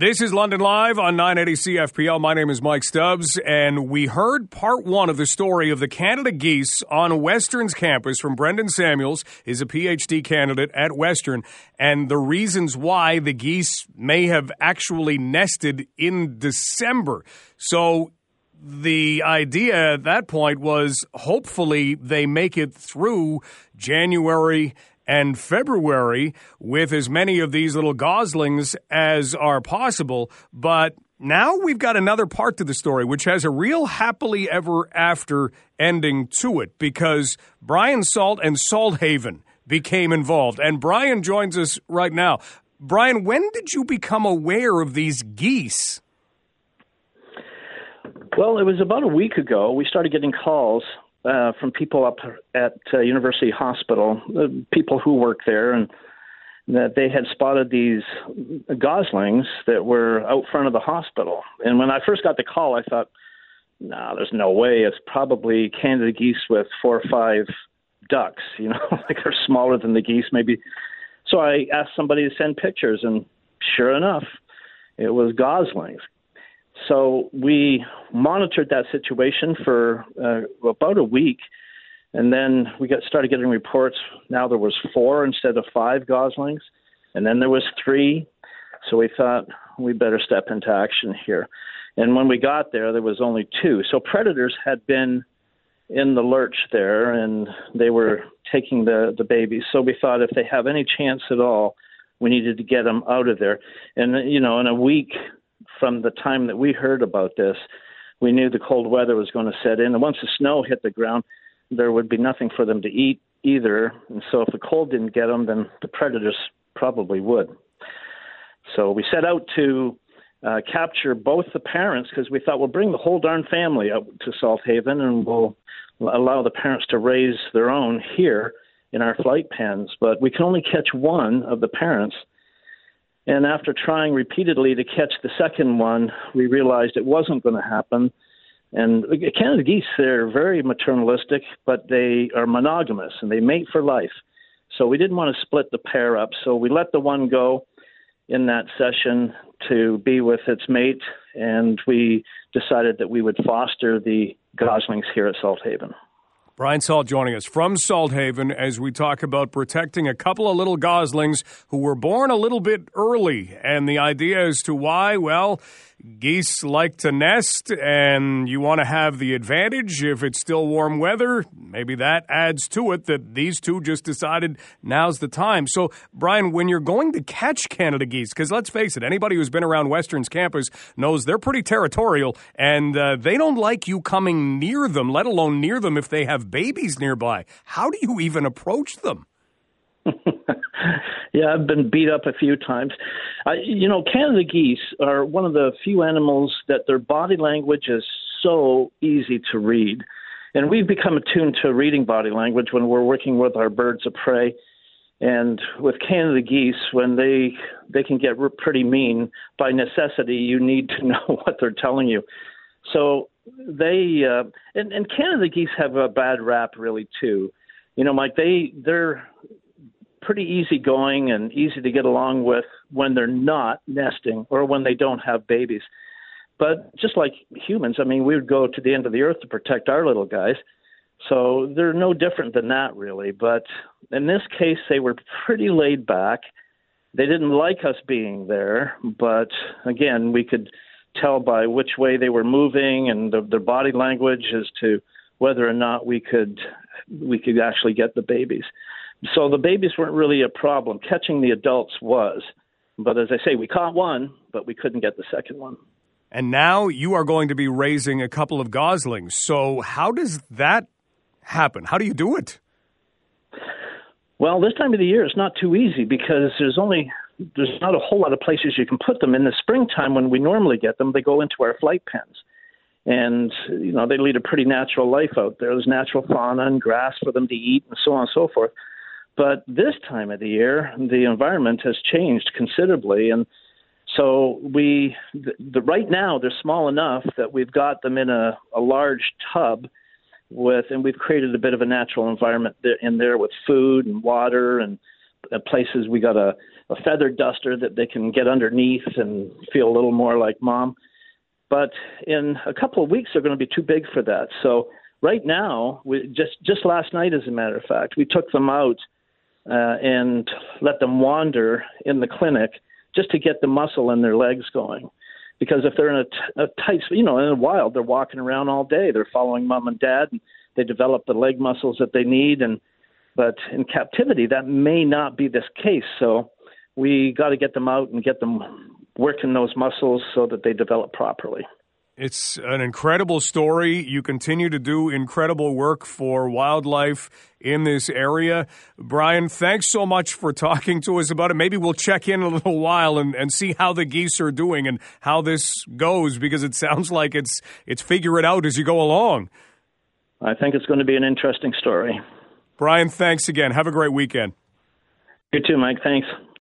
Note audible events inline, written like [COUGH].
This is London Live on 980 CFPL. My name is Mike Stubbs, and we heard part one of the story of the Canada Geese on Western's campus from Brendan Samuels, is a PhD candidate at Western, and the reasons why the geese may have actually nested in December. So the idea at that point was hopefully they make it through January and February with as many of these little goslings as are possible. But now we've got another part to the story, which has a real happily ever after ending to it because Brian Salt and Salthaven became involved. And Brian joins us right now. Brian, when did you become aware of these geese? Well, it was about a week ago. We started getting calls uh, from people up at uh, University Hospital, uh, people who work there, and that they had spotted these goslings that were out front of the hospital. And when I first got the call, I thought, "No, nah, there's no way. It's probably Canada geese with four or five ducks. [LAUGHS] You know, like they're smaller than the geese, maybe." So I asked somebody to send pictures, and sure enough, it was goslings. So we monitored that situation for uh, about a week, and then we got started getting reports. Now there was four instead of five goslings, and then there was three. So we thought we better step into action here. And when we got there, there was only two. So predators had been in the lurch there, and they were taking the the babies. So we thought if they have any chance at all, we needed to get them out of there. And you know, in a week from the time that we heard about this, we knew the cold weather was going to set in. And once the snow hit the ground, there would be nothing for them to eat either. And so if the cold didn't get them, then the predators probably would. So we set out to uh, capture both the parents because we thought we'll bring the whole darn family up to Salthaven and we'll allow the parents to raise their own here in our flight pens. But we can only catch one of the parents and after trying repeatedly to catch the second one, we realized it wasn't going to happen. And Canada geese, they're very maternalistic, but they are monogamous and they mate for life. So we didn't want to split the pair up. So we let the one go in that session to be with its mate, and we decided that we would foster the goslings here at Salthaven. Brian Salt joining us from Salthaven as we talk about protecting a couple of little goslings who were born a little bit early. And the idea as to why, well, geese like to nest and you want to have the advantage if it's still warm weather. Maybe that adds to it that these two just decided now's the time. So, Brian, when you're going to catch Canada geese, because let's face it, anybody who's been around Western's campus knows they're pretty territorial and uh, they don't like you coming near them, let alone near them if they have babies nearby. How do you even approach them? [LAUGHS] [LAUGHS] yeah, I've been beat up a few times. You know, Canada geese are one of the few animals that their body language is so easy to read. And we've become attuned to reading body language when we're working with our birds of prey. And with Canada geese, when they they can get pretty mean, by necessity, you need to [LAUGHS] know what they're telling you. So they uh, and, and Canada geese have a bad rap, really too. You know, Mike, they they're pretty easygoing and easy to get along with when they're not nesting or when they don't have babies. But just like humans, I mean, we would go to the end of the earth to protect our little guys. So they're no different than that, really. But in this case, they were pretty laid back. They didn't like us being there, but again, we could tell by which way they were moving and the, their body language as to whether or not we could we could actually get the babies. So the babies weren't really a problem. Catching the adults was. But as I say, we caught one, but we couldn't get the second one. And now you are going to be raising a couple of goslings. So how does that happen? How do you do it? Well, this time of the year is not too easy because there's only there's not a whole lot of places you can put them. In the springtime, when we normally get them, they go into our flight pens, and you know they lead a pretty natural life out there. There's natural fauna and grass for them to eat, and so on and so forth. But this time of the year, the environment has changed considerably, and so we, the, the right now, they're small enough that we've got them in a, a large tub with, and we've created a bit of a natural environment in there with food and water and uh, places we got a, a feather duster that they can get underneath and feel a little more like mom. But in a couple of weeks, they're going to be too big for that. So right now, we just just last night, as a matter of fact, we took them out uh, and let them wander in the clinic just to get the muscle in their legs going. Because if they're in a, a tight, you know, in the wild, they're walking around all day. They're following mom and dad, and they develop the leg muscles that they need. And but in captivity, that may not be this case. So we got to get them out and get them working those muscles so that they develop properly. It's an incredible story. You continue to do incredible work for wildlife in this area. Brian, thanks so much for talking to us about it. Maybe we'll check in a little while and, and see how the geese are doing and how this goes because it sounds like it's it's figure it out as you go along. I think it's going to be an interesting story. Brian, thanks again. Have a great weekend. You too, Mike. Thanks.